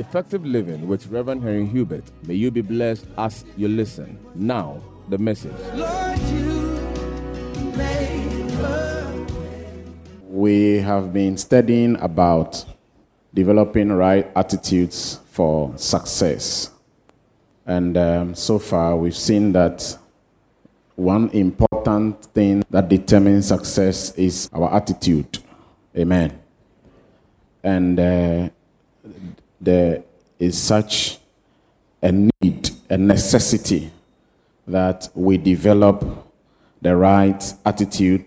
Effective Living with Reverend Henry Hubert. May you be blessed as you listen. Now, the message. We have been studying about developing right attitudes for success. And um, so far, we've seen that one important thing that determines success is our attitude. Amen. And uh, there is such a need, a necessity that we develop the right attitude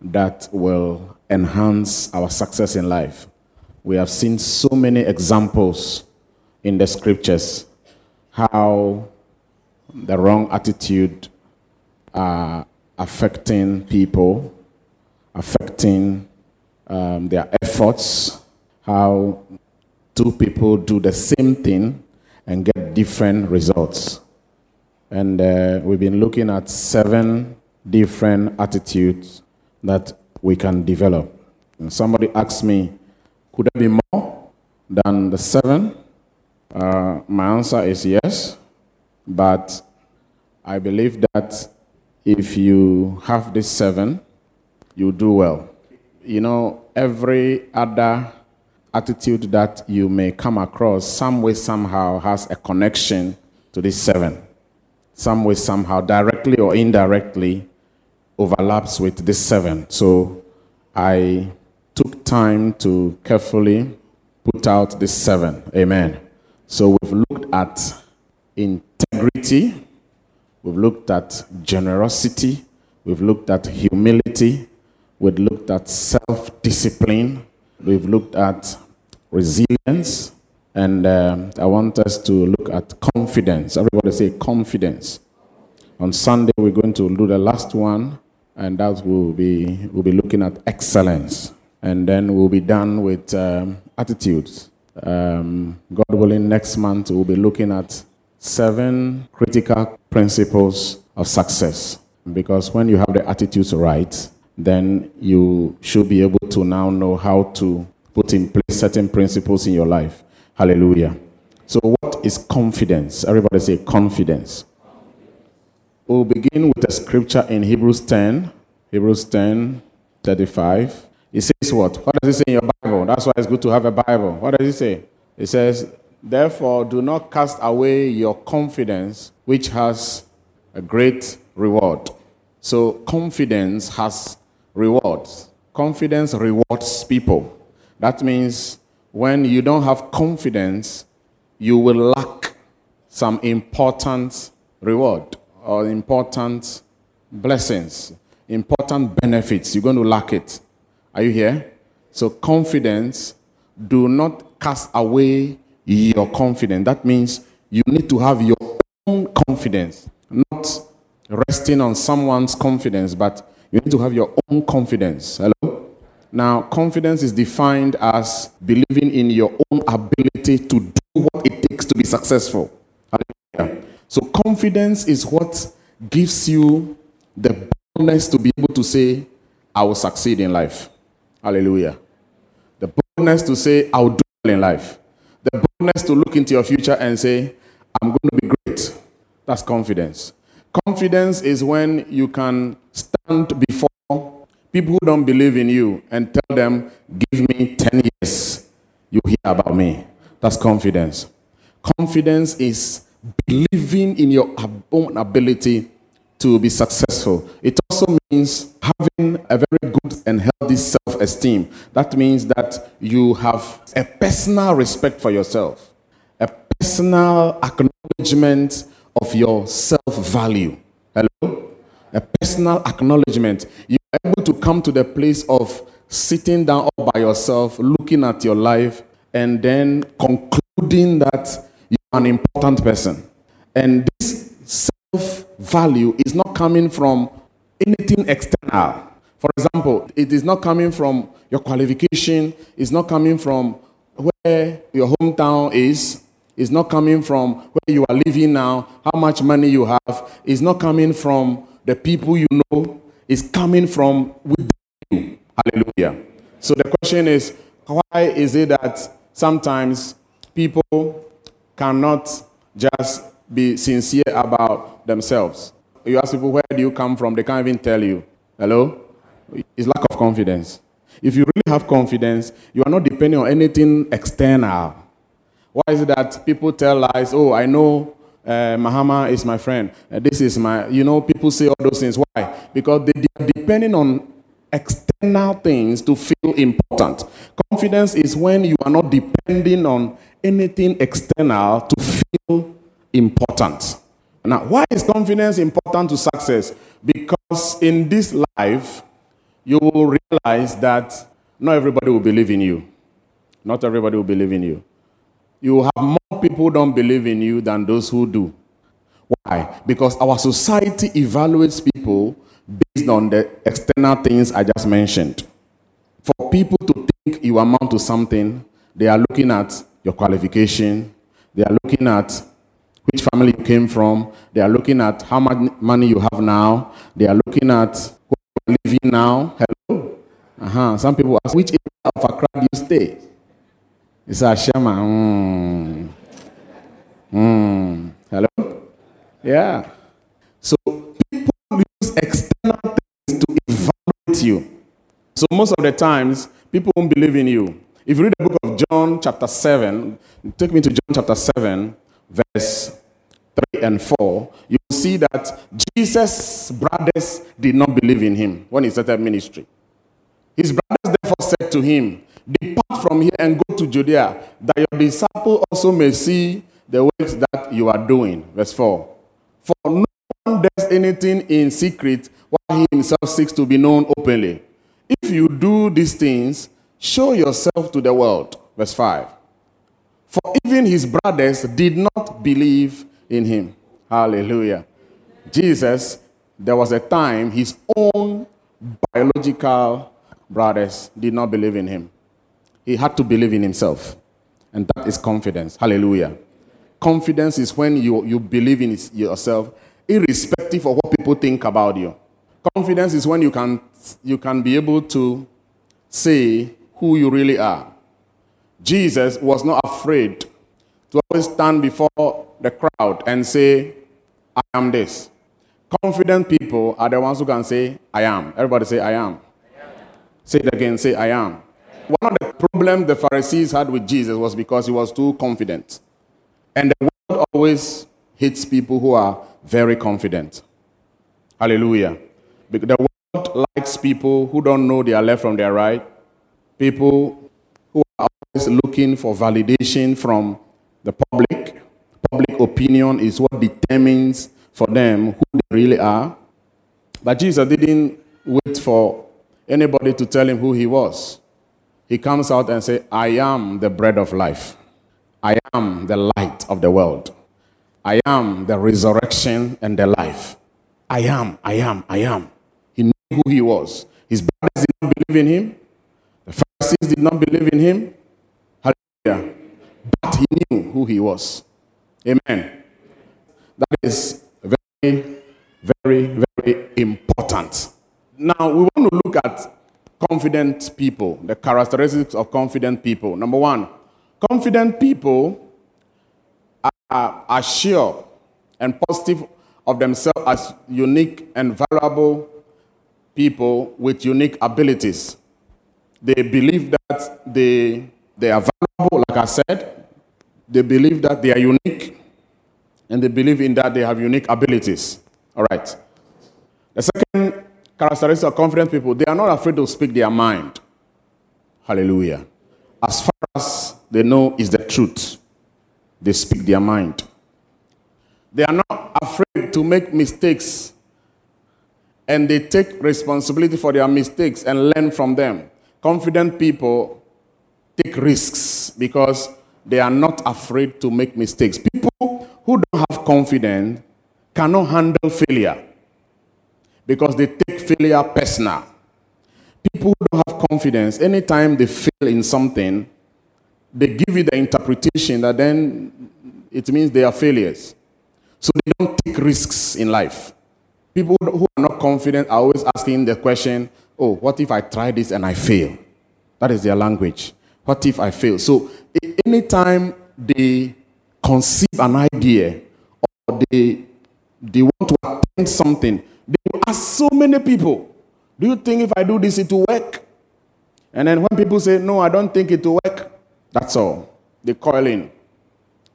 that will enhance our success in life. We have seen so many examples in the scriptures how the wrong attitude are affecting people, affecting um, their efforts, how two people do the same thing and get different results. And uh, we've been looking at seven different attitudes that we can develop. And somebody asked me, could there be more than the seven? Uh, my answer is yes, but I believe that if you have these seven, you do well. You know, every other attitude that you may come across, some way, somehow, has a connection to these seven. Some way, somehow, directly or indirectly, overlaps with this seven. So I took time to carefully put out this seven. Amen. So we've looked at integrity, we've looked at generosity, we've looked at humility, we've looked at self discipline, we've looked at resilience, and um, I want us to look at confidence. Everybody say confidence. On Sunday, we're going to do the last one, and that will be we'll be looking at excellence, and then we'll be done with um, attitudes. Um, God willing, next month we'll be looking at seven critical principles of success. Because when you have the attitudes right, then you should be able to now know how to put in place certain principles in your life. Hallelujah. So, what is confidence? Everybody say confidence. We'll begin with a scripture in Hebrews 10, Hebrews 10, 35. It says what? What does it say in your Bible? That's why it's good to have a Bible. What does it say? It says, Therefore, do not cast away your confidence, which has a great reward. So, confidence has rewards. Confidence rewards people. That means when you don't have confidence, you will lack some important reward or important blessings, important benefits. You're going to lack it. Are you here? So, confidence, do not cast away your confidence. That means you need to have your own confidence, not resting on someone's confidence, but you need to have your own confidence. Hello? Now, confidence is defined as believing in your own ability to do what it takes to be successful. Hallelujah. So, confidence is what gives you the boldness to be able to say, I will succeed in life. Hallelujah. The boldness to say, I'll do well in life. The boldness to look into your future and say, I'm going to be great. That's confidence. Confidence is when you can stand before people who don't believe in you and tell them, Give me 10 years, you hear about me. That's confidence. Confidence is believing in your own ability to be successful. It also means having a very good and healthy self esteem. That means that you have a personal respect for yourself, a personal acknowledgement of your self value. Hello? A personal acknowledgement. You are able to come to the place of sitting down all by yourself, looking at your life, and then concluding that you're an important person. And this self value is not coming from anything external. For example, it is not coming from your qualification, it's not coming from where your hometown is, it's not coming from where you are living now, how much money you have, it's not coming from the people you know, is coming from within you. Hallelujah. So the question is, why is it that sometimes people cannot just be sincere about themselves. You ask people, where do you come from? They can't even tell you. Hello? It's lack of confidence. If you really have confidence, you are not depending on anything external. Why is it that people tell lies? Oh, I know uh, Mahama is my friend. Uh, this is my, you know, people say all those things. Why? Because they are depending on external things to feel important. Confidence is when you are not depending on anything external to feel important. Now, why is confidence important to success? Because in this life, you will realize that not everybody will believe in you. Not everybody will believe in you. You have more people who don't believe in you than those who do. Why? Because our society evaluates people based on the external things I just mentioned. For people to think you amount to something, they are looking at your qualification, they are looking at which family you came from, they are looking at how much money you have now, they are looking at where you are living now. Hello? Uh-huh. Some people ask, which area of Accra do you stay? It's a Shema. Mm. Mm. Hello? Yeah. So people use external things to evaluate you. So most of the times, people won't believe in you. If you read the book of John, chapter 7, take me to John chapter 7, verse 3 and 4, you see that Jesus' brothers did not believe in him when he started ministry. His brothers therefore said to him, Depart from here and go to Judea, that your disciple also may see the works that you are doing. Verse 4. For no one does anything in secret while he himself seeks to be known openly. If you do these things, show yourself to the world. Verse 5. For even his brothers did not believe in him. Hallelujah. Jesus, there was a time his own biological brothers did not believe in him. He had to believe in himself. And that is confidence. Hallelujah. Confidence is when you, you believe in yourself, irrespective of what people think about you. Confidence is when you can, you can be able to say who you really are. Jesus was not afraid to always stand before the crowd and say, I am this. Confident people are the ones who can say, I am. Everybody say, I am. I am. Say it again, say, I am. One of the problems the Pharisees had with Jesus was because he was too confident. And the world always hates people who are very confident. Hallelujah. Because the world likes people who don't know their left from their right, people who are always looking for validation from the public. Public opinion is what determines for them who they really are. But Jesus didn't wait for anybody to tell him who he was. He comes out and says, I am the bread of life. I am the light of the world. I am the resurrection and the life. I am, I am, I am. He knew who he was. His brothers did not believe in him. The Pharisees did not believe in him. Hallelujah. But he knew who he was. Amen. That is very, very, very important. Now, we want to look at confident people, the characteristics of confident people. Number one, confident people are, are sure and positive of themselves as unique and valuable people with unique abilities. They believe that they, they are valuable, like I said. They believe that they are unique. And they believe in that they have unique abilities. All right. The second characteristics of confident people, they are not afraid to speak their mind. Hallelujah. As far as they know is the truth, they speak their mind. They are not afraid to make mistakes and they take responsibility for their mistakes and learn from them. Confident people take risks because they are not afraid to make mistakes. People who don't have confidence cannot handle failure because they take failure personal. People who don't have confidence, anytime they fail in something, they give you the interpretation that then it means they are failures. So they don't take risks in life. People who are not confident are always asking the question, oh, what if I try this and I fail? That is their language. What if I fail? So anytime they conceive an idea or they they want to attend something, they ask so many people, Do you think if I do this, it will work? And then when people say, No, I don't think it will work, that's all. They coil in.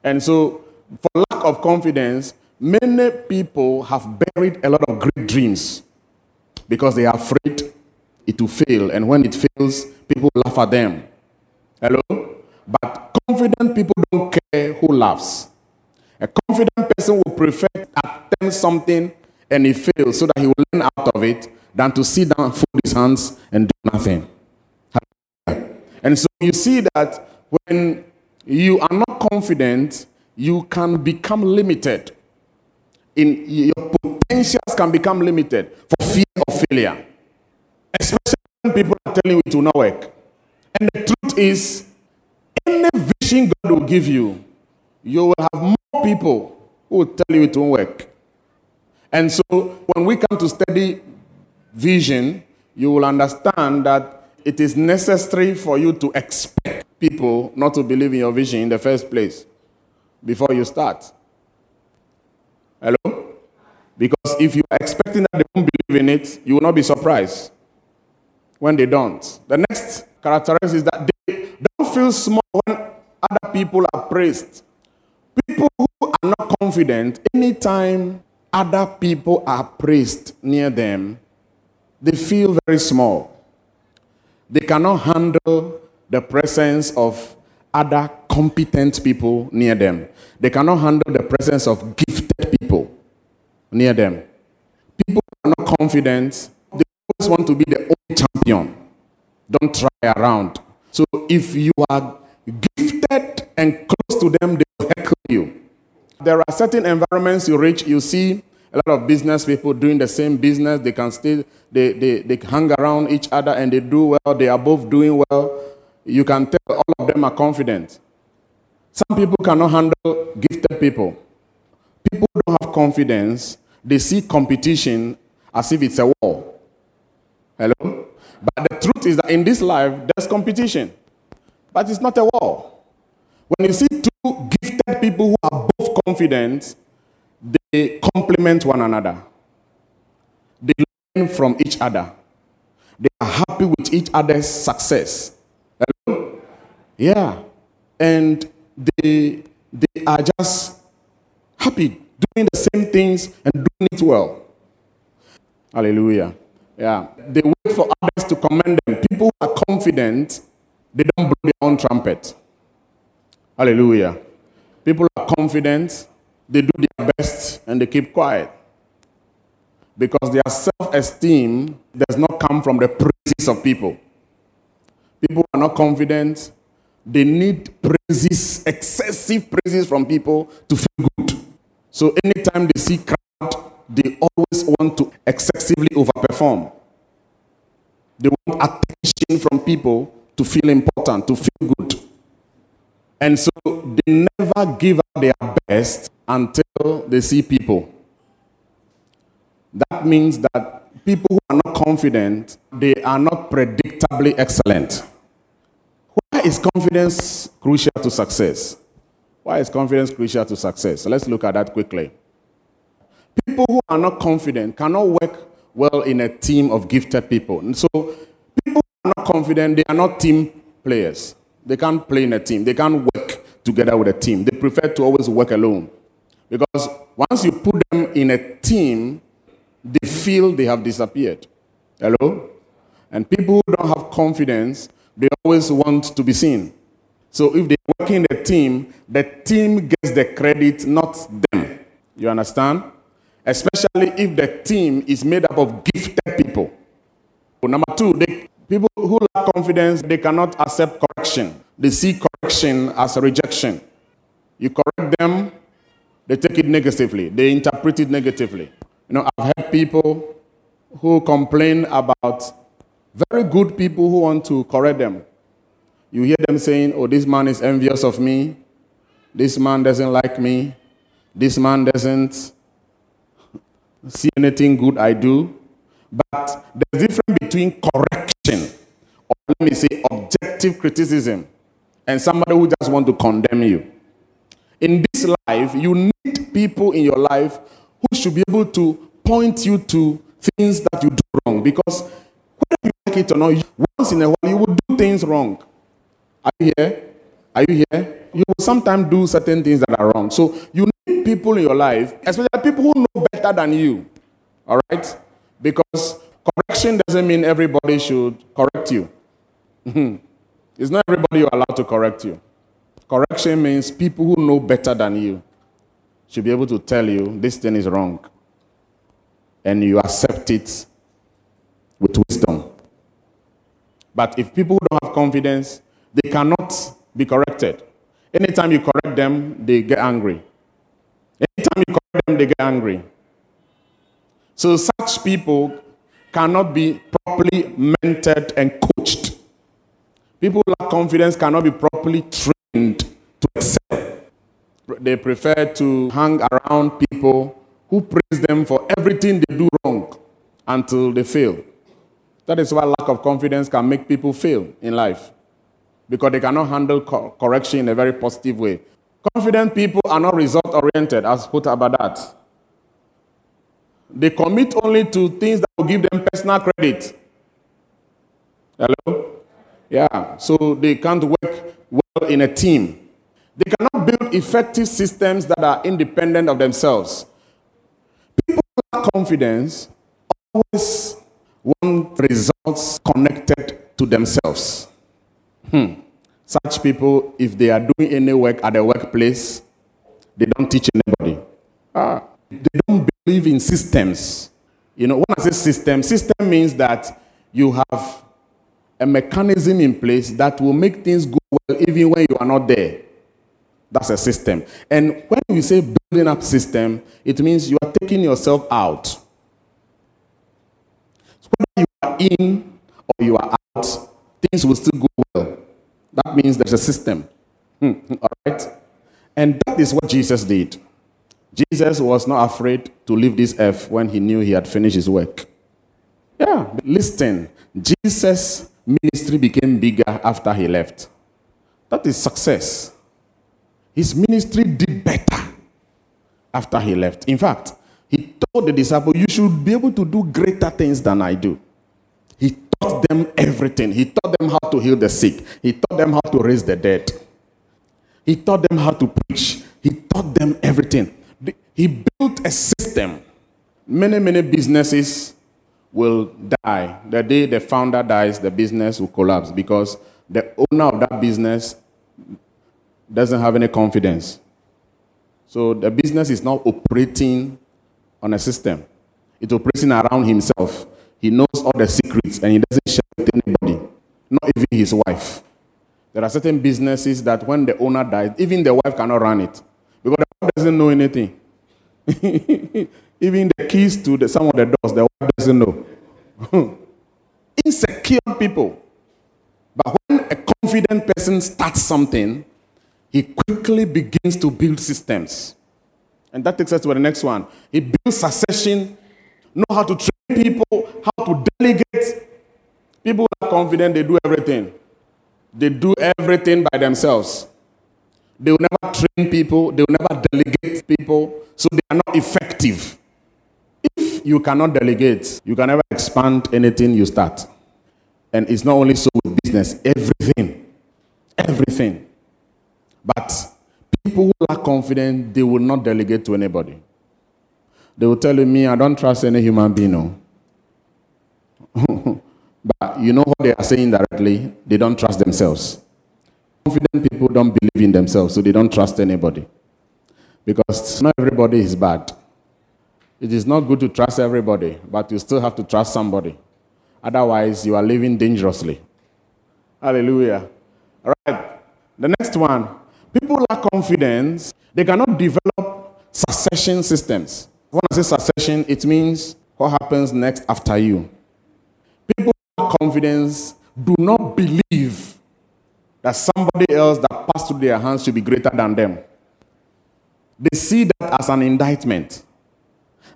And so, for lack of confidence, many people have buried a lot of great dreams because they are afraid it will fail. And when it fails, people laugh at them. Hello? But confident people don't care who laughs. A confident person will prefer to attempt something and he fails so that he will learn out of it than to sit down, fold his hands, and do nothing. And so you see that when you are not confident, you can become limited. In your potentials can become limited for fear of failure. Especially when people are telling you it will not work. And the truth is, any vision God will give you, you will have more people who will tell you it won't work. And so when we come to study vision, you will understand that it is necessary for you to expect people not to believe in your vision in the first place before you start. Hello? Because if you are expecting that they won't believe in it, you will not be surprised when they don't. The next characteristic is that they don't feel small when other people are praised. People who are not confident, anytime other people are praised near them, they feel very small. They cannot handle the presence of other competent people near them. They cannot handle the presence of gifted people near them. People are not confident. They always want to be the only champion. Don't try around. So if you are gifted and close to them, they will heckle you. There are certain environments you reach, you see a lot of business people doing the same business. They can still, they, they, they hang around each other and they do well. They are both doing well. You can tell all of them are confident. Some people cannot handle gifted people. People don't have confidence. They see competition as if it's a war. Hello? But the truth is that in this life, there's competition. But it's not a war. When you see two gifted people who are both confident, they complement one another. They learn from each other. They are happy with each other's success. Hello? Yeah. And they they are just happy doing the same things and doing it well. Hallelujah. Yeah. They wait for others to commend them. People who are confident, they don't blow their own trumpet. Hallelujah. People are confident, they do their best and they keep quiet. Because their self esteem does not come from the praises of people. People are not confident. They need praises, excessive praises from people to feel good. So anytime they see crowd, they always want to excessively overperform. They want attention from people to feel important, to feel good. And so they never give up their best until they see people. That means that people who are not confident, they are not predictably excellent. Why is confidence crucial to success? Why is confidence crucial to success? Let's look at that quickly. People who are not confident cannot work well in a team of gifted people. And so people who are not confident, they are not team players. They can't play in a team. They can't work together with a team. They prefer to always work alone. Because once you put them in a team, they feel they have disappeared. Hello? And people who don't have confidence, they always want to be seen. So if they work in a team, the team gets the credit, not them. You understand? Especially if the team is made up of gifted people. Number two, they, people who lack confidence, they cannot accept correction. They see correction as a rejection. You correct them, they take it negatively, they interpret it negatively. You know, I've heard people who complain about very good people who want to correct them. You hear them saying, Oh, this man is envious of me. This man doesn't like me. This man doesn't see anything good I do. But there's a difference between or let me say objective criticism, and somebody who just want to condemn you. In this life, you need people in your life who should be able to point you to things that you do wrong. Because whether you like it or not, once in a while you will do things wrong. Are you here? Are you here? You will sometimes do certain things that are wrong. So you need people in your life, especially people who know better than you. All right? Because correction doesn't mean everybody should correct you. Hmm. it's not everybody you're allowed to correct you. Correction means people who know better than you should be able to tell you this thing is wrong. And you accept it with wisdom. But if people don't have confidence, they cannot be corrected. Anytime you correct them, they get angry. Anytime you correct them, they get angry. So such people cannot be properly mentored and coached. People who lack confidence cannot be properly trained to excel. They prefer to hang around people who praise them for everything they do wrong until they fail. That is why lack of confidence can make people fail in life because they cannot handle co- correction in a very positive way. Confident people are not result oriented, as put about that. They commit only to things that will give them personal credit. Hello? Yeah, so they can't work well in a team. They cannot build effective systems that are independent of themselves. People with confidence always want results connected to themselves. Hmm. Such people, if they are doing any work at the workplace, they don't teach anybody. Ah, believe in systems. You know, when I say system, system means that you have a mechanism in place that will make things go well even when you are not there. That's a system. And when we say building up system, it means you are taking yourself out. So whether you are in or you are out, things will still go well. That means there's a system. Hmm, all right? And that is what Jesus did. Jesus was not afraid to leave this earth when he knew he had finished his work. Yeah, listen. Jesus' ministry became bigger after he left. That is success. His ministry did better after he left. In fact, he told the disciples, You should be able to do greater things than I do. He taught them everything. He taught them how to heal the sick, he taught them how to raise the dead, he taught them how to preach, he taught them everything. He built a system. Many, many businesses will die. The day the founder dies, the business will collapse because the owner of that business doesn't have any confidence. So the business is not operating on a system, it's operating around himself. He knows all the secrets and he doesn't share it with anybody, not even his wife. There are certain businesses that when the owner dies, even the wife cannot run it because the wife doesn't know anything. even the keys to the, some of the doors, the wife doesn't know. Insecure people. But when a confident person starts something, he quickly begins to build systems. And that takes us to the next one. He builds succession, know how to train people, how to delegate. People are confident they do everything. They do everything by themselves. They will never train people, they will never delegate people, so they are not effective. If you cannot delegate, you can never expand anything you start. And it's not only so with business, everything. Everything. But people who are confident, they will not delegate to anybody. They will tell me, I don't trust any human being. No. but you know what they are saying directly? They don't trust themselves. Confident people don't believe in themselves, so they don't trust anybody. Because not everybody is bad. It is not good to trust everybody, but you still have to trust somebody. Otherwise, you are living dangerously. Hallelujah. All right. The next one people lack confidence, they cannot develop succession systems. When I say succession, it means what happens next after you. People lack confidence do not believe that somebody else that passed through their hands should be greater than them. They see that as an indictment.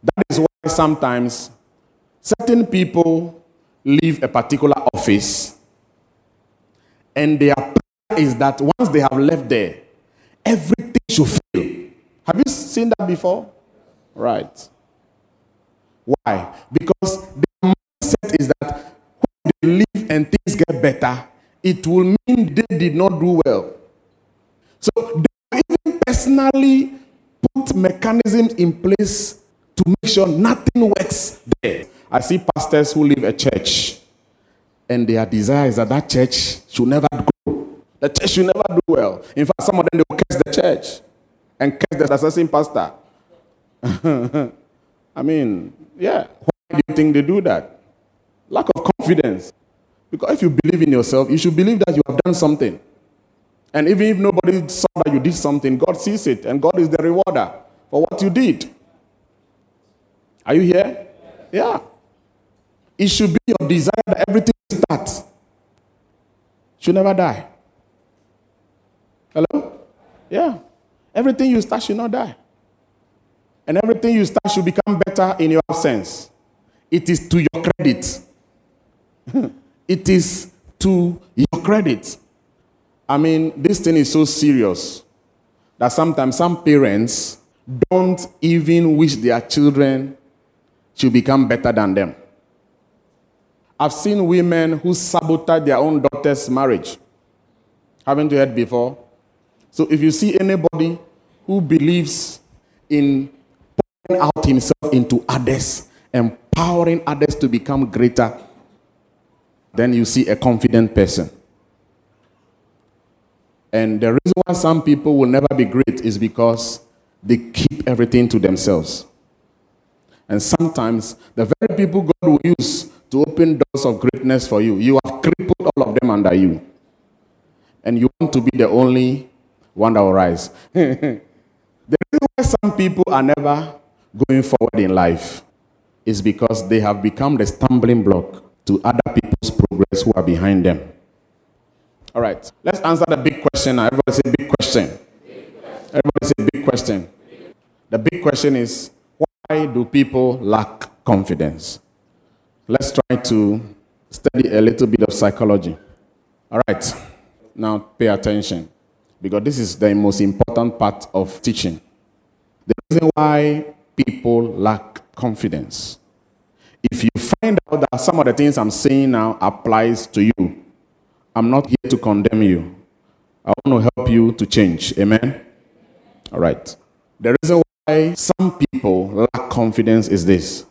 That is why sometimes certain people leave a particular office and their prayer is that once they have left there, everything should fail. Have you seen that before? Right. Why? Because the mindset is that when they leave and things get better, it will mean they did not do well. So they even personally put mechanisms in place to make sure nothing works there. I see pastors who leave a church and their desire is that that church should never grow. The church should never do well. In fact, some of them they will curse the church and curse the assistant pastor. I mean, yeah. Why do you think they do that? Lack of confidence. Because if you believe in yourself, you should believe that you have done something. And even if nobody saw that you did something, God sees it, and God is the rewarder for what you did. Are you here? Yeah. It should be your desire that everything starts should never die. Hello? Yeah. Everything you start should not die. And everything you start should become better in your absence. It is to your credit. it is to your credit. I mean, this thing is so serious that sometimes some parents don't even wish their children should become better than them. I've seen women who sabotage their own daughter's marriage. Haven't you heard before? So if you see anybody who believes in pouring out himself into others, empowering others to become greater, then you see a confident person. And the reason why some people will never be great is because they keep everything to themselves. And sometimes the very people God will use to open doors of greatness for you, you have crippled all of them under you. And you want to be the only one that will rise. the reason why some people are never going forward in life is because they have become the stumbling block to other people's who are behind them. All right, let's answer the big question now. Everybody say big question. Everybody say big question. The big question is why do people lack confidence? Let's try to study a little bit of psychology. All right, now pay attention because this is the most important part of teaching. The reason why people lack confidence. If you find out that some of the things I'm saying now applies to you, I'm not here to condemn you. I want to help you to change. Amen? All right. The reason why some people lack confidence is this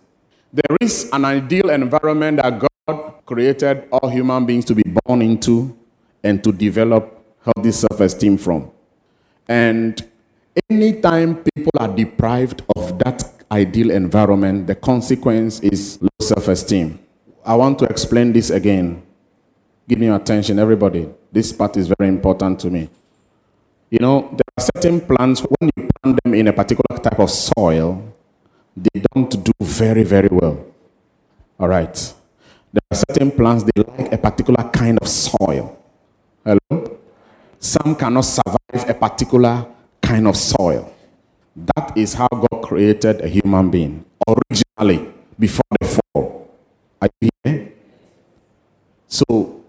there is an ideal environment that God created all human beings to be born into and to develop healthy self esteem from. And anytime people are deprived of that ideal environment, the consequence is low self esteem. I want to explain this again. Give me your attention, everybody. This part is very important to me. You know, there are certain plants, when you plant them in a particular type of soil, they don't do very, very well. All right. There are certain plants, they like a particular kind of soil. Hello? Some cannot survive a particular kind of soil. That is how God created a human being originally before the fall. Are you here? So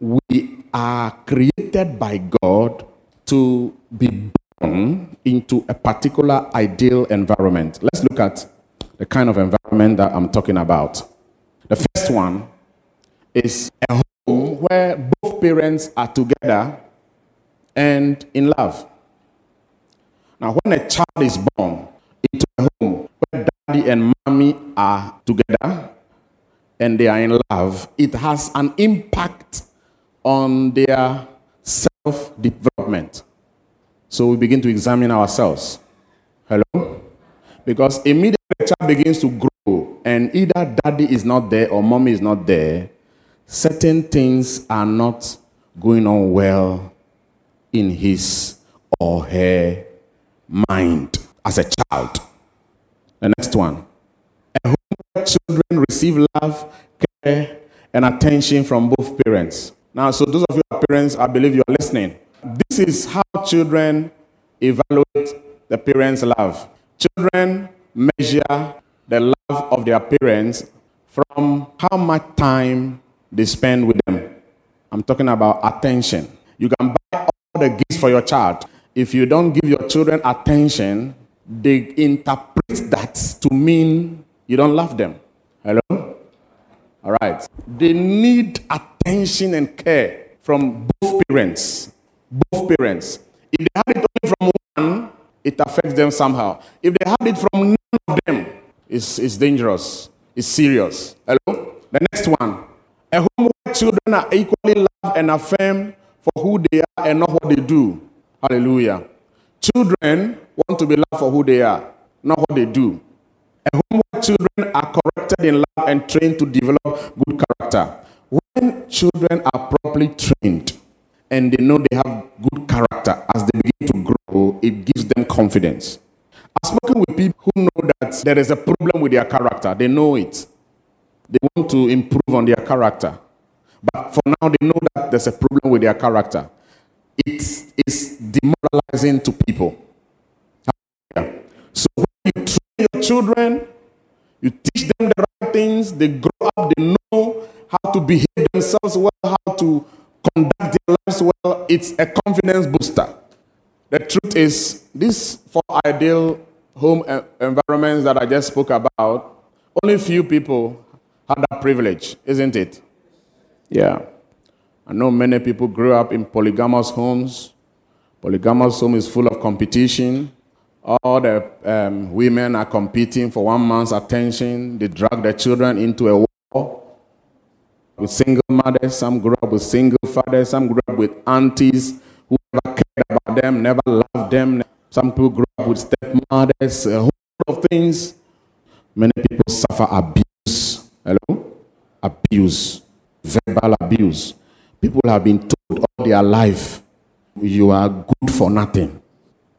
we are created by God to be born into a particular ideal environment. Let's look at the kind of environment that I'm talking about. The first one is a home where both parents are together and in love. Now, when a child is born into a home where daddy and mommy are together and they are in love, it has an impact on their self development. So we begin to examine ourselves. Hello? Because immediately the child begins to grow, and either daddy is not there or mommy is not there, certain things are not going on well in his or her mind as a child. The next one. Home children receive love, care, and attention from both parents. Now, so those of you are parents, I believe you are listening. This is how children evaluate the parents' love. Children measure the love of their parents from how much time they spend with them. I'm talking about attention. You can buy all the gifts for your child. If you don't give your children attention, they interpret that to mean you don't love them. Hello? All right. They need attention and care from both parents. Both parents. If they had it only from one, it affects them somehow. If they had it from none of them, it's, it's dangerous. It's serious. Hello? The next one. A home where children are equally loved and affirmed for who they are and not what they do. Hallelujah. Children want to be loved for who they are, not what they do. A home where children are corrected in love and trained to develop good character. When children are properly trained and they know they have good character as they begin to grow, it gives them confidence. I've spoken with people who know that there is a problem with their character. They know it. They want to improve on their character. But for now, they know that there's a problem with their character. It is demoralizing to people. So when you train your children, you teach them the right things, they grow up, they know how to behave themselves well, how to conduct their lives well. It's a confidence booster. The truth is, these four ideal home environments that I just spoke about, only few people had that privilege, isn't it? Yeah. I know many people grew up in polygamous homes. Polygamous home is full of competition. All the um, women are competing for one man's attention. They drag their children into a war with single mothers. Some grew up with single fathers. Some grew up with aunties who never cared about them, never loved them. Some people grew up with stepmothers, a whole lot of things. Many people suffer abuse. Hello? Abuse verbal abuse. People have been told all their life, you are good for nothing.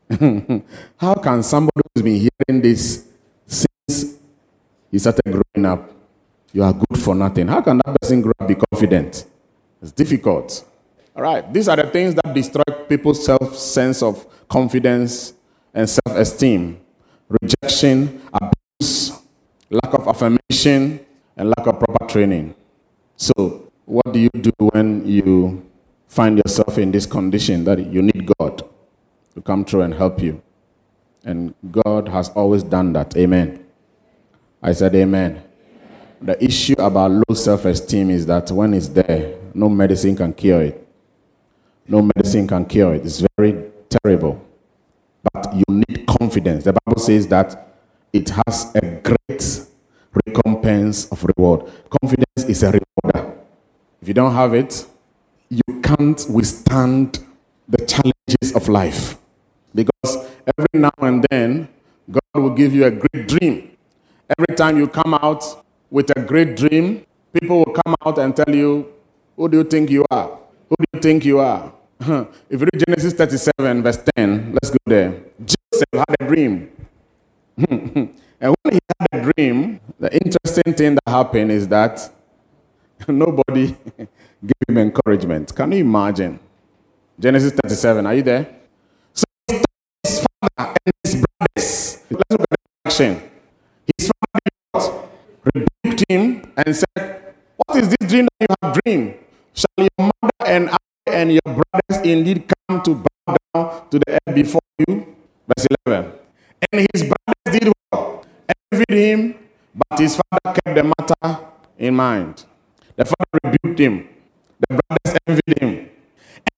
How can somebody who's been hearing this since he started growing up, you are good for nothing? How can that person grow up be confident? It's difficult. All right, these are the things that destroy people's self sense of confidence and self esteem rejection, abuse, lack of affirmation, and lack of proper training. So, what do you do when you find yourself in this condition that you need God to come through and help you? And God has always done that. Amen. I said, Amen. The issue about low self esteem is that when it's there, no medicine can cure it. No medicine can cure it. It's very terrible. But you need confidence. The Bible says that it has a great recompense of reward. Confidence is a rewarder. If you don't have it, you can't withstand the challenges of life. Because every now and then, God will give you a great dream. Every time you come out with a great dream, people will come out and tell you, Who do you think you are? Who do you think you are? if you read Genesis 37, verse 10, let's go there. Joseph had a dream. And when he had a dream, the interesting thing that happened is that nobody gave him encouragement. Can you imagine? Genesis 37, are you there? So his father and his brothers, let's look at the action. His father rebuked him and said, What is this dream that you have dreamed? Shall your mother and I and your brothers indeed come to bow down to the earth before you? Verse 11. And his brothers did what? envied him, but his father kept the matter in mind. The father rebuked him. The brothers envied him.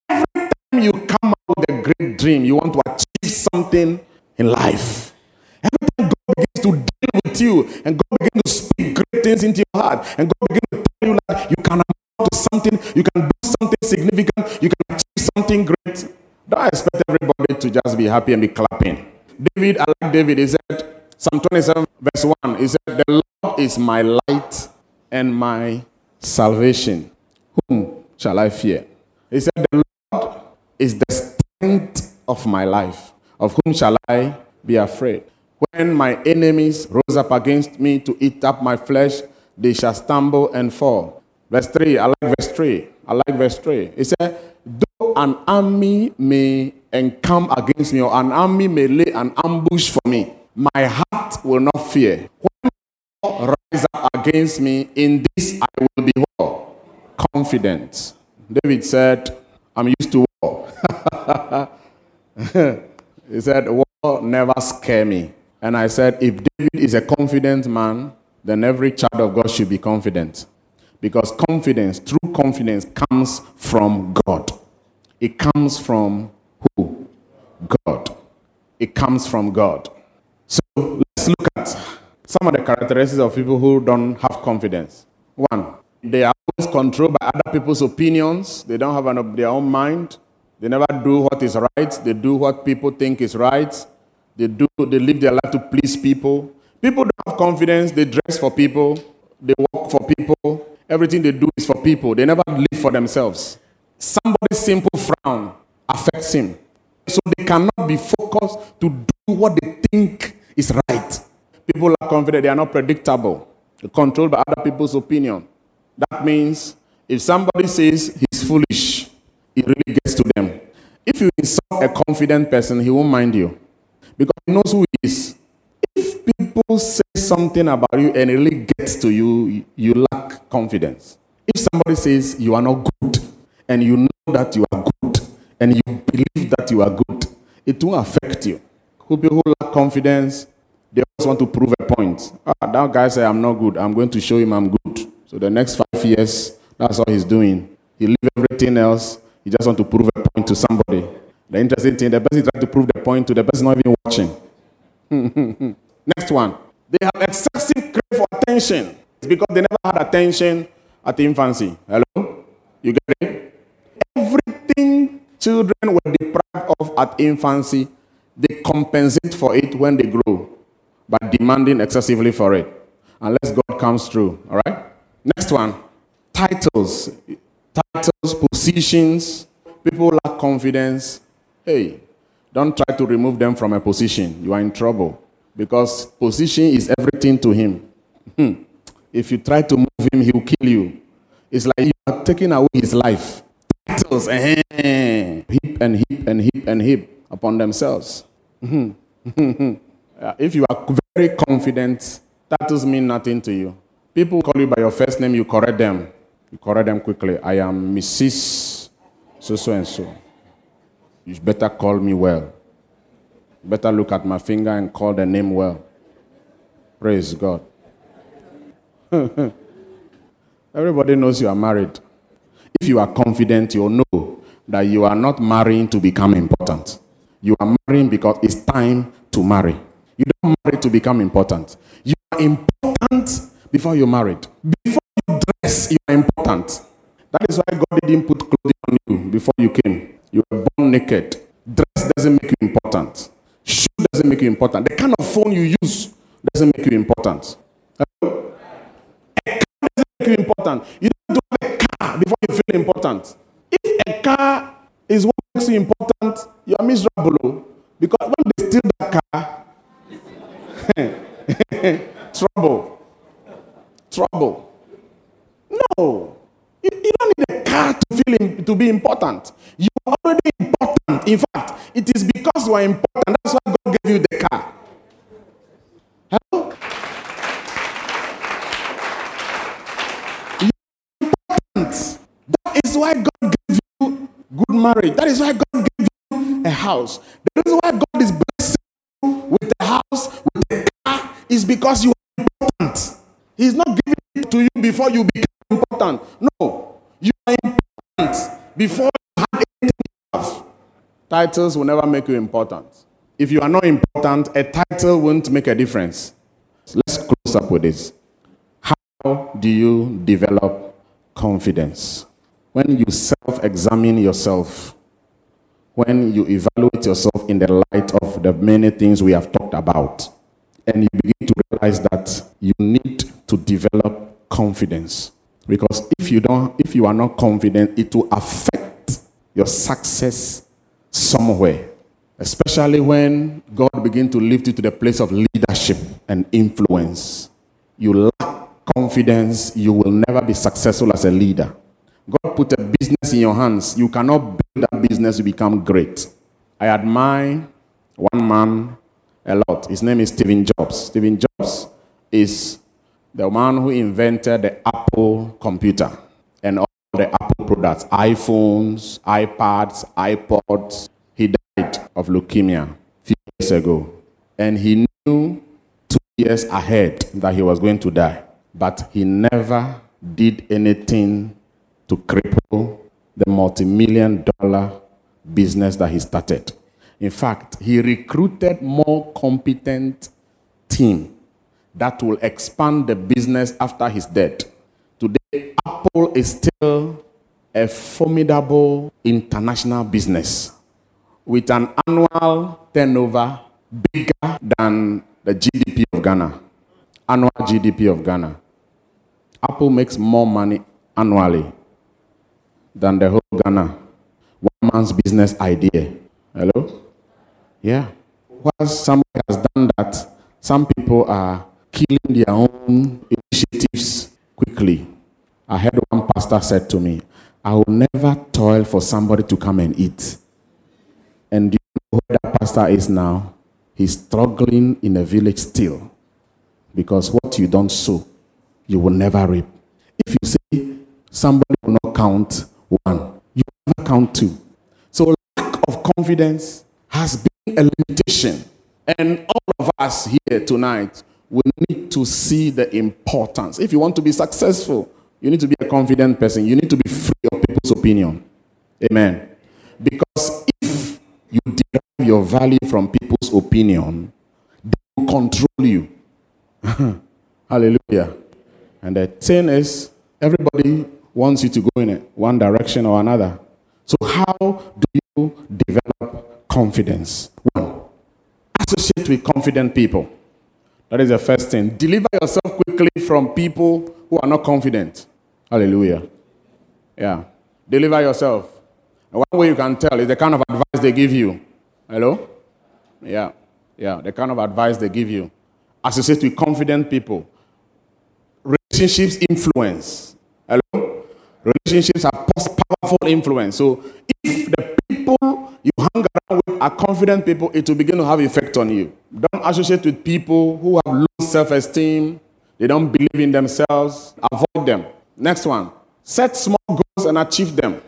Every time you come out with a great dream, you want to achieve something in life. Every time God begins to deal with you and God begins to speak great things into your heart and God begins to tell you that you can amount to something, you can do something significant, you can achieve something great. Don't expect everybody to just be happy and be clapping. David, I like David, he said, Psalm 27, verse 1, he said, The Lord is my light and my salvation. Whom shall I fear? He said, The Lord is the strength of my life. Of whom shall I be afraid? When my enemies rose up against me to eat up my flesh, they shall stumble and fall. Verse 3, I like verse 3. I like verse 3. He said, Though an army may encamp against me, or an army may lay an ambush for me, my heart will not fear. When rise up against me, in this I will be what? Confident. David said, I'm used to war. he said, War never scare me. And I said, if David is a confident man, then every child of God should be confident. Because confidence, true confidence, comes from God. It comes from who? God. It comes from God. So let's look at some of the characteristics of people who don't have confidence. One, they are always controlled by other people's opinions. They don't have an, their own mind. They never do what is right. They do what people think is right. They do. They live their life to please people. People don't have confidence. They dress for people. They work for people. Everything they do is for people. They never live for themselves. Somebody's simple frown affects him. So they cannot be focused to do what they think is right. People are confident. They are not predictable. They're controlled by other people's opinion. That means if somebody says he's foolish, it really gets to them. If you insult a confident person, he won't mind you because he knows who he is. If people say something about you and it really gets to you, you lack confidence. If somebody says you are not good and you know that you are good and you believe that you are good, it won't affect you. Who people who lack confidence, they always want to prove a point. Ah, that guy said, I'm not good. I'm going to show him I'm good. So the next five years, that's all he's doing. He leave everything else. He just want to prove a point to somebody. The interesting thing, the person trying to prove the point to the person not even watching. Next one. They have excessive crave for attention. It's because they never had attention at infancy. Hello? You get it? Everything children were deprived of at infancy, they compensate for it when they grow by demanding excessively for it. Unless God comes through. All right? Next one. Titles. Titles, positions. People lack confidence. Hey, don't try to remove them from a position. You are in trouble because position is everything to him. Hmm. if you try to move him, he will kill you. It's like you are taking away his life. Titles, eh, heap and heap and heap and heap upon themselves. Hmm. if you are very confident, titles mean nothing to you. People call you by your first name, you correct them. You correct them quickly. I am Mrs. So so and so. You better call me well. Better look at my finger and call the name well. Praise God. Everybody knows you are married. If you are confident, you'll know that you are not marrying to become important. You are marrying because it's time to marry. You don't marry to become important. You are important before you're married. Before you dress, you are important. That is why God didn't put clothing on you before you came. You were born naked. Dress doesn't make you important. Shoe doesn't make you important. The kind of phone you use doesn't make you important. A car doesn't make you important. You don't have a car before you feel important. If a car is what makes you important, you are miserable. Oh. Because when they steal trouble. Trouble. No. You, you don't need a car to feel to be important. You are already important. In fact, it is because you are important. That's why God gave you the car. Hello? You're important. That is why God gave you good marriage. That is why God gave you a house. Is because you are important. He's not giving it to you before you become important. No, you are important before you had anything you have. Titles will never make you important. If you are not important, a title won't make a difference. Let's close up with this. How do you develop confidence? When you self examine yourself, when you evaluate yourself in the light of the many things we have talked about, and you begin to realize that you need to develop confidence. Because if you don't, if you are not confident, it will affect your success somewhere. Especially when God begin to lift you to the place of leadership and influence. You lack confidence, you will never be successful as a leader. God put a business in your hands. You cannot build that business to become great. I admire one man a lot. His name is Stephen Jobs. Stephen Jobs is the man who invented the Apple computer and all the Apple products iPhones, iPads, iPods. He died of leukemia a few years ago. And he knew two years ahead that he was going to die. But he never did anything to cripple the multi million dollar business that he started. In fact, he recruited more competent team that will expand the business after his death. Today, Apple is still a formidable international business with an annual turnover bigger than the GDP of Ghana. Annual GDP of Ghana. Apple makes more money annually than the whole Ghana. One man's business idea. Hello? Yeah. Once somebody has done that, some people are killing their own initiatives quickly. I heard one pastor said to me, I will never toil for somebody to come and eat. And do you know where that pastor is now? He's struggling in a village still. Because what you don't sow, you will never reap. If you say somebody will not count one, you will never count two. So lack of confidence has been a limitation. And all of us here tonight will need to see the importance. If you want to be successful, you need to be a confident person. You need to be free of people's opinion. Amen. Because if you derive your value from people's opinion, they will control you. Hallelujah. And the thing is, everybody wants you to go in one direction or another. So, how do you develop confidence? One, associate with confident people. That is the first thing. Deliver yourself quickly from people who are not confident. Hallelujah. Yeah. Deliver yourself. One way you can tell is the kind of advice they give you. Hello? Yeah. Yeah. The kind of advice they give you. Associate with confident people. Relationships influence. Hello? Relationships have powerful influence. So if the people you hang around with are confident people, it will begin to have effect on you. Don't associate with people who have low self-esteem. They don't believe in themselves. Avoid them. Next one. Set small goals and achieve them.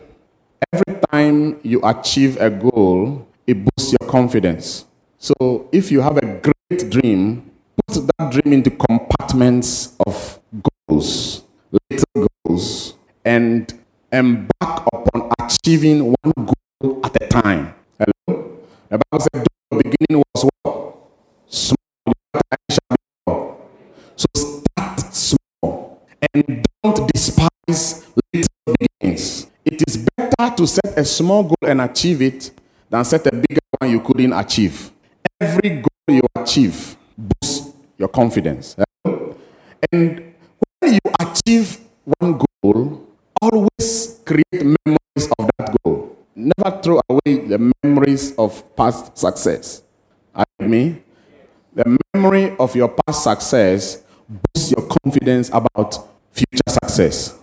Every time you achieve a goal, it boosts your confidence. So if you have a great dream, put that dream into compartments of goals, little goals, and embark upon achieving one goal at a time. Hello? The Bible said the beginning was what? Small. So start small and don't despise little beginnings. It is better to set a small goal and achieve it than set a bigger one you couldn't achieve. Every goal you achieve boosts your confidence. And when you achieve one goal, always create memories of that goal. Never throw away the memories of past success. Are you me? The memory of your past success boosts your confidence about future success.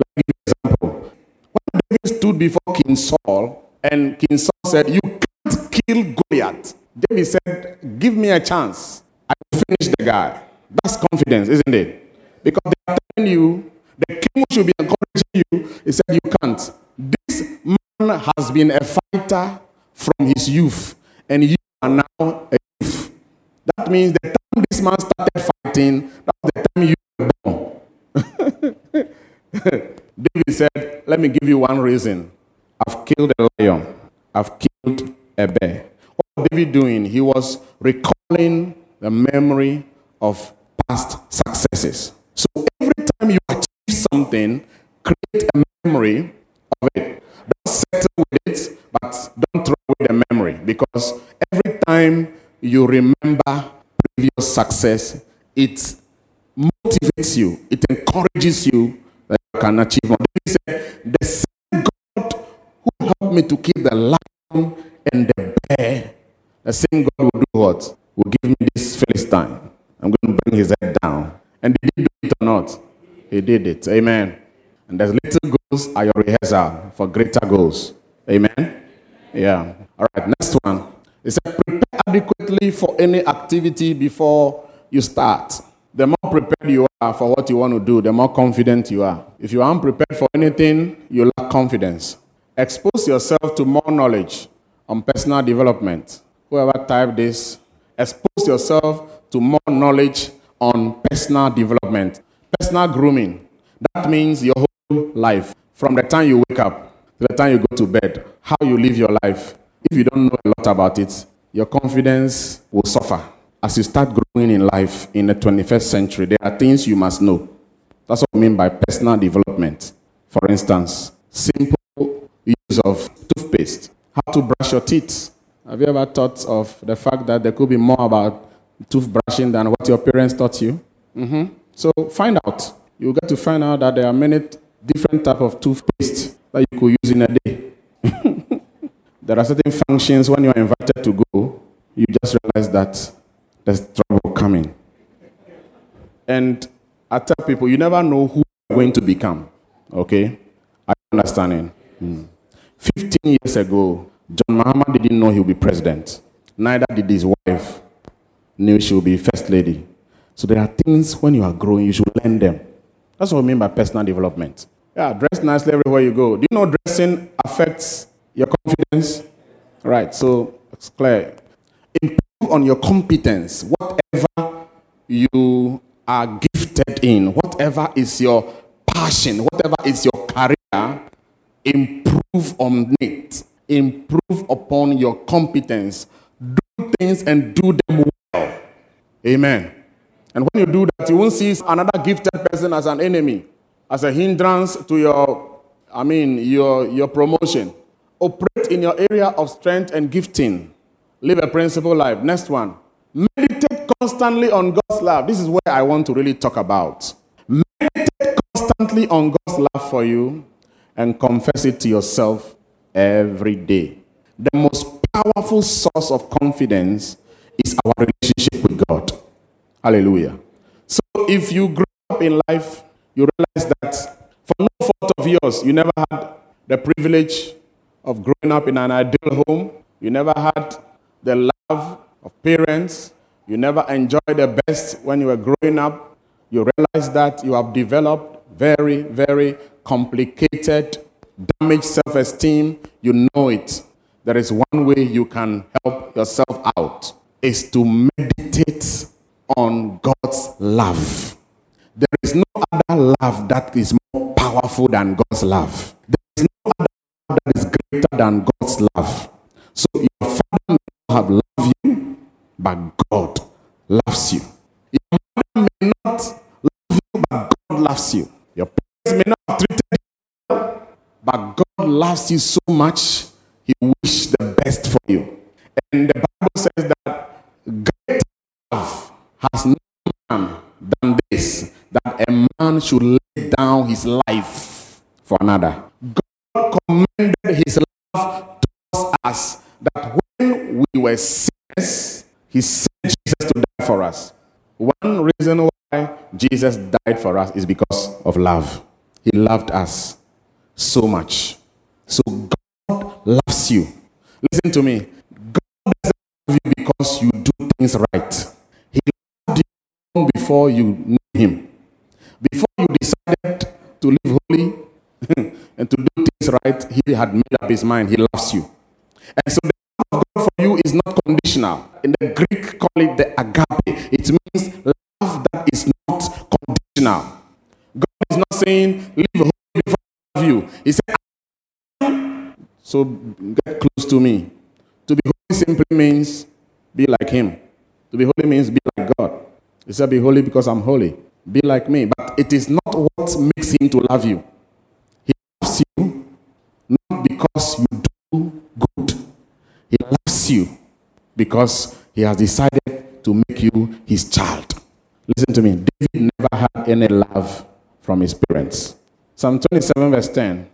Let me give you an example. When David stood before King Saul, and King Saul said, You can't kill Goliath. David said, Give me a chance. I will finish the guy. That's confidence, isn't it? Because they are telling you, the king should be encouraging you. He said, You can't. This has been a fighter from his youth, and you are now a youth. That means the time this man started fighting, that was the time you were born. David said, Let me give you one reason. I've killed a lion, I've killed a bear. What David doing? He was recalling the memory of past successes. So every time you achieve something, create a memory of it. Settle with it, but don't throw away the memory because every time you remember previous success, it motivates you, it encourages you that you can achieve more. David said, The same God who helped me to keep the lion and the bear, the same God will do what? Will give me this Philistine. I'm going to bring his head down. And did he do it or not? He did it. Amen. And there's little are your rehearsal uh, for greater goals. Amen. Yeah. All right. Next one. It said, prepare adequately for any activity before you start. The more prepared you are for what you want to do, the more confident you are. If you are unprepared for anything, you lack confidence. Expose yourself to more knowledge, on personal development. Whoever typed this, expose yourself to more knowledge on personal development, personal grooming. That means your whole life, from the time you wake up to the time you go to bed, how you live your life. If you don't know a lot about it, your confidence will suffer. As you start growing in life in the 21st century, there are things you must know. That's what I mean by personal development. For instance, simple use of toothpaste, how to brush your teeth. Have you ever thought of the fact that there could be more about toothbrushing than what your parents taught you? Mm-hmm. So find out. You get to find out that there are many different type of toothpaste that you could use in a day. there are certain functions when you are invited to go, you just realize that there's trouble coming. And I tell people, you never know who you're going to become. Okay? Are you understanding? Hmm. 15 years ago, John Mahama didn't know he would be president. Neither did his wife knew she would be first lady. So there are things when you are growing, you should learn them. That's what I mean by personal development. Yeah, dress nicely everywhere you go. Do you know dressing affects your confidence? Right, so it's clear. Improve on your competence. Whatever you are gifted in, whatever is your passion, whatever is your career, improve on it. Improve upon your competence. Do things and do them well. Amen. And when you do that, you won't see another gifted person as an enemy, as a hindrance to your, I mean, your, your promotion. Operate in your area of strength and gifting. Live a principle life. Next one. Meditate constantly on God's love. This is where I want to really talk about. Meditate constantly on God's love for you and confess it to yourself every day. The most powerful source of confidence is our relationship with God. Hallelujah. So if you grow up in life, you realize that for no fault of yours, you never had the privilege of growing up in an ideal home. You never had the love of parents. You never enjoyed the best when you were growing up. You realize that you have developed very, very complicated, damaged self esteem. You know it. There is one way you can help yourself out is to meditate on God's love. There is no other love that is more powerful than God's love. There is no other love that is greater than God's love. So your father may not have loved you, but God loves you. Your mother may not love you, but God loves you. Your parents may not have treated you well, but God loves you so much, He wishes the best for you. And the Bible says that great love has no man than this, that a man should lay down his life for another. God commended his love towards us that when we were sinners, he sent Jesus to die for us. One reason why Jesus died for us is because of love. He loved us so much. So God loves you. Listen to me. God doesn't love you because you do things right before you knew him. Before you decided to live holy and to do things right, he had made up his mind. He loves you. And so the love of God for you is not conditional. In the Greek, call it the agape. It means love that is not conditional. God is not saying, live holy before I love you. He said, so get close to me. To be holy simply means be like him. To be holy means be like God. He said, Be holy because I'm holy. Be like me. But it is not what makes him to love you. He loves you not because you do good. He loves you because he has decided to make you his child. Listen to me. David never had any love from his parents. Psalm 27, verse 10.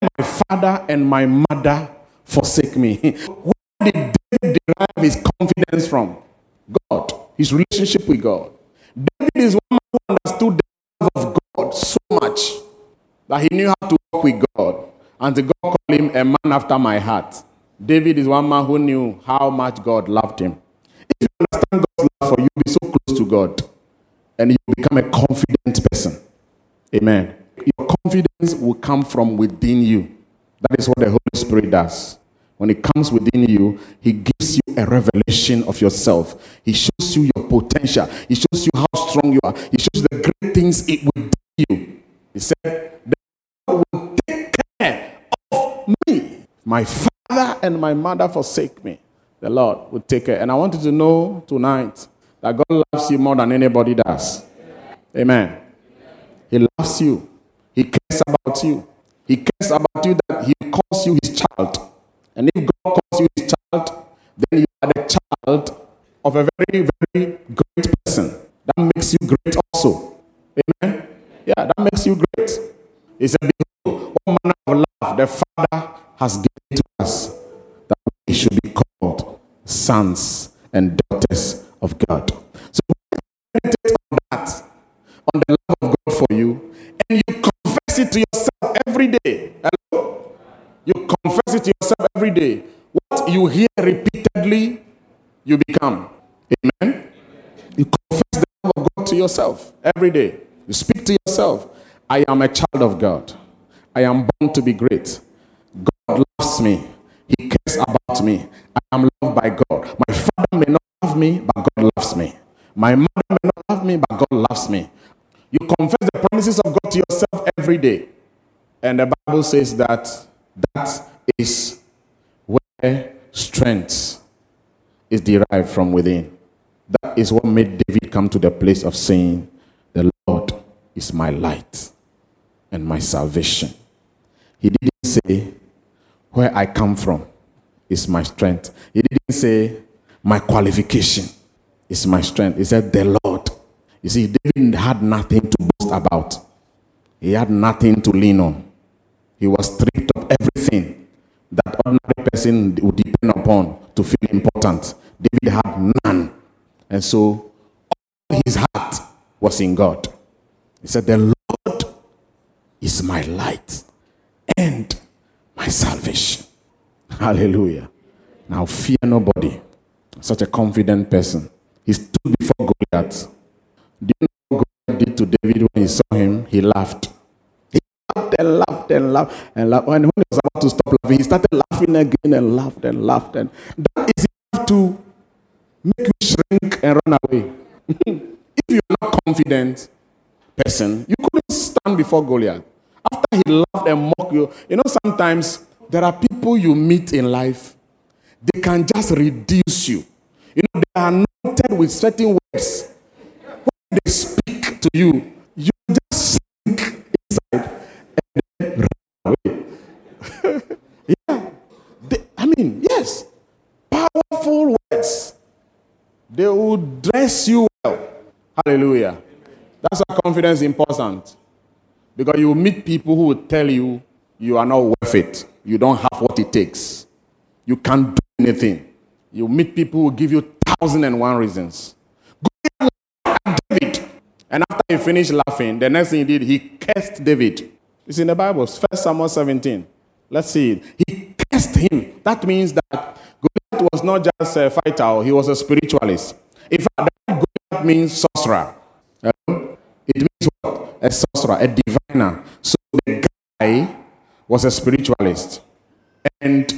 When my father and my mother forsake me, where did David derive his confidence from? God his relationship with God. David is one man who understood the love of God so much that he knew how to walk with God. And the God called him a man after my heart. David is one man who knew how much God loved him. If you understand God's love for you, be so close to God and you become a confident person. Amen. Your confidence will come from within you. That is what the Holy Spirit does. When it comes within you, He gives you a revelation of yourself. He shows you your potential. He shows you how strong you are. He shows the great things it will do you. He said, The Lord will take care of me. My father and my mother forsake me. The Lord will take care. And I want you to know tonight that God loves you more than anybody does. Amen. He loves you. He cares about you. He cares about you that He calls you His child. And if God calls you His child, then you are the child of a very, very great person. That makes you great also. Amen. Yeah, that makes you great. He said, Behold, what manner of love the Father has given to us that we should be called sons and daughters of God. So meditate on that, on the love of God for you, and you confess it to yourself every day. Hello? You confess it to yourself every day. What you hear repeatedly, you become. Amen. You confess the love of God to yourself every day. You speak to yourself. I am a child of God. I am born to be great. God loves me. He cares about me. I am loved by God. My father may not love me, but God loves me. My mother may not love me, but God loves me. You confess the promises of God to yourself every day. And the Bible says that that is where strength is derived from within. That is what made David come to the place of saying, The Lord is my light and my salvation. He didn't say, Where I come from is my strength. He didn't say, My qualification is my strength. He said, The Lord. You see, David had nothing to boast about, he had nothing to lean on. He was stripped that ordinary person would depend upon to feel important. David had none. And so all his heart was in God. He said, The Lord is my light and my salvation. Hallelujah. Now fear nobody. Such a confident person. He stood before Goliath. Do you know what Goliath did to David when he saw him? He laughed. He laughed and laughed and laughed and laughed. And when he was about to stop laughing, he started laughing again and laughed and laughed. And that is enough to make you shrink and run away. if you're not confident person, you couldn't stand before Goliath. After he laughed and mocked you, you know, sometimes there are people you meet in life, they can just reduce you. You know, they are anointed with certain words. When they speak to you, you just sink inside and then run away. yeah. Mean, yes. Powerful words. They will dress you well. Hallelujah. That's why confidence is important. Because you meet people who will tell you you are not worth it. You don't have what it takes. You can't do anything. You meet people who give you thousand and one reasons. David. And after he finished laughing, the next thing he did, he cursed David. It's in the Bible, 1 Samuel 17. Let's see it. He him. That means that Goliath was not just a fighter, he was a spiritualist. In fact, Goliath means sorcerer. Um, it means what? A sorcerer, a diviner. So the guy was a spiritualist. And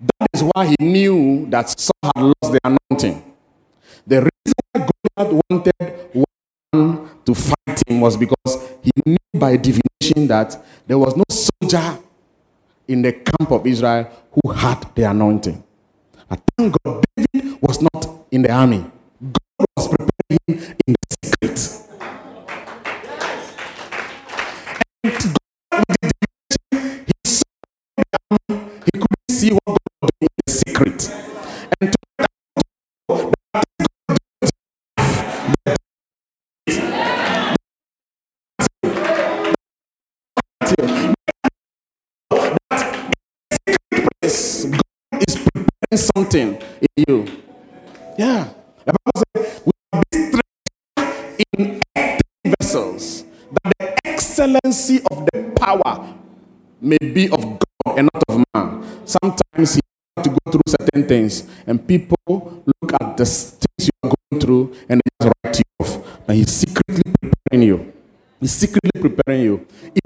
that is why he knew that Saul had lost the anointing. The reason Goliath wanted one to fight him was because he knew by divination that there was no soldier in the camp of Israel who had the anointing. But thank God, David was not in the army. God was something in you. Yeah. The Bible says, we have been treasured in earthen vessels, that the excellency of the power may be of God and not of man. Sometimes you have to go through certain things, and people look at the things you are going through and they just write you off. And He's secretly preparing you. He's secretly preparing you. If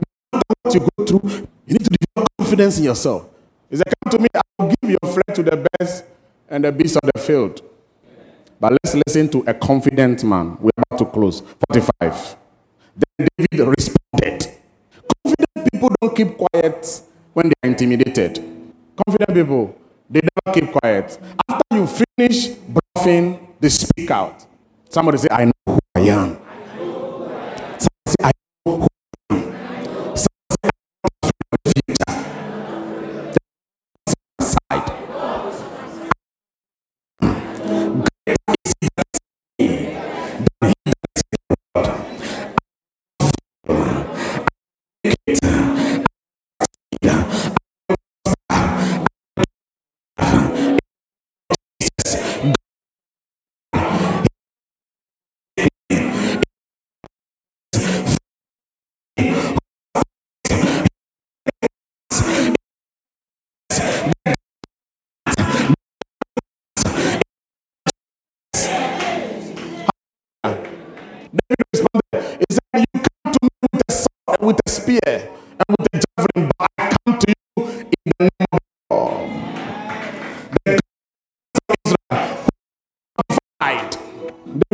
what you go through, you need to develop confidence in yourself. He said, Come to me, I will give your flesh to the best and the beasts of the field. But let's listen to a confident man. We're about to close. 45. Then David responded. Confident people don't keep quiet when they are intimidated. Confident people, they never keep quiet. After you finish bluffing, they speak out. Somebody say, I know who I am.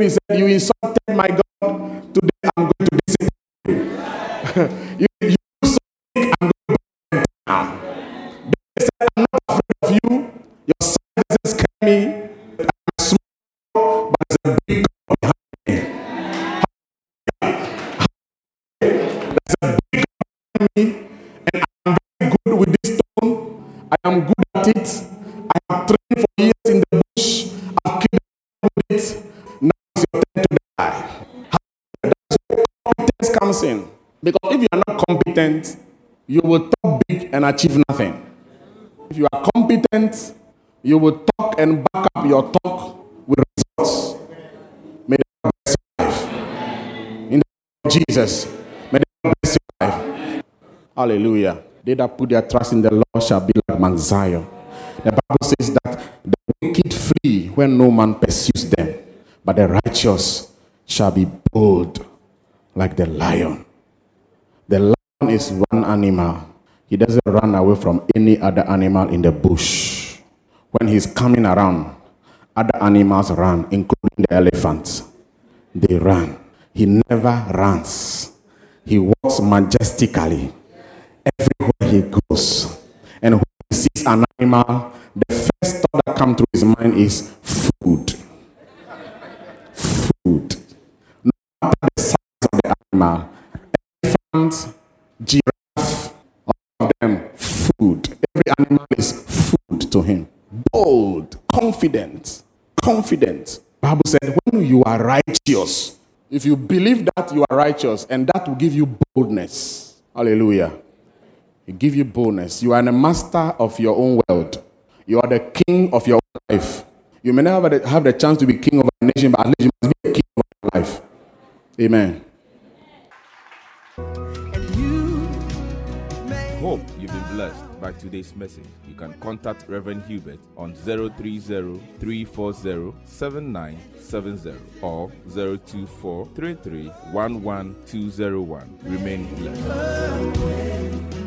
David said, You insulted my God. Today I'm going to discipline you. you, you so big, I'm going to down. David said, I'm not afraid of you. Your size doesn't scare me. I'm small, but there's a big God behind me. A big me, and I'm very good with this stone. I am good at it. Because if you are not competent, you will talk big and achieve nothing. If you are competent, you will talk and back up your talk with results. May the Lord bless your life. In the name of Jesus, may the Lord bless your life. Hallelujah. They that put their trust in the Lord shall be like Mount Zion. The Bible says that the wicked flee when no man pursues them, but the righteous shall be bold like the lion. The lion is one animal. He doesn't run away from any other animal in the bush. When he's coming around, other animals run, including the elephants. They run. He never runs. He walks majestically everywhere he goes. And when he sees an animal, the first thought that comes to his mind is food. No matter the size of the animal, elephant, giraffe, all of them, food. Every animal is food to him. Bold, confident, confident. Bible said, when you are righteous, if you believe that you are righteous, and that will give you boldness. Hallelujah. It give you boldness. You are the master of your own world. You are the king of your life. You may never have the- chance to be king of a nation, but at least you must be king of your life. Amen. Blessed by today's message. You can contact Reverend Hubert on 030 340 7970 or 024 33 11201. Remain blessed.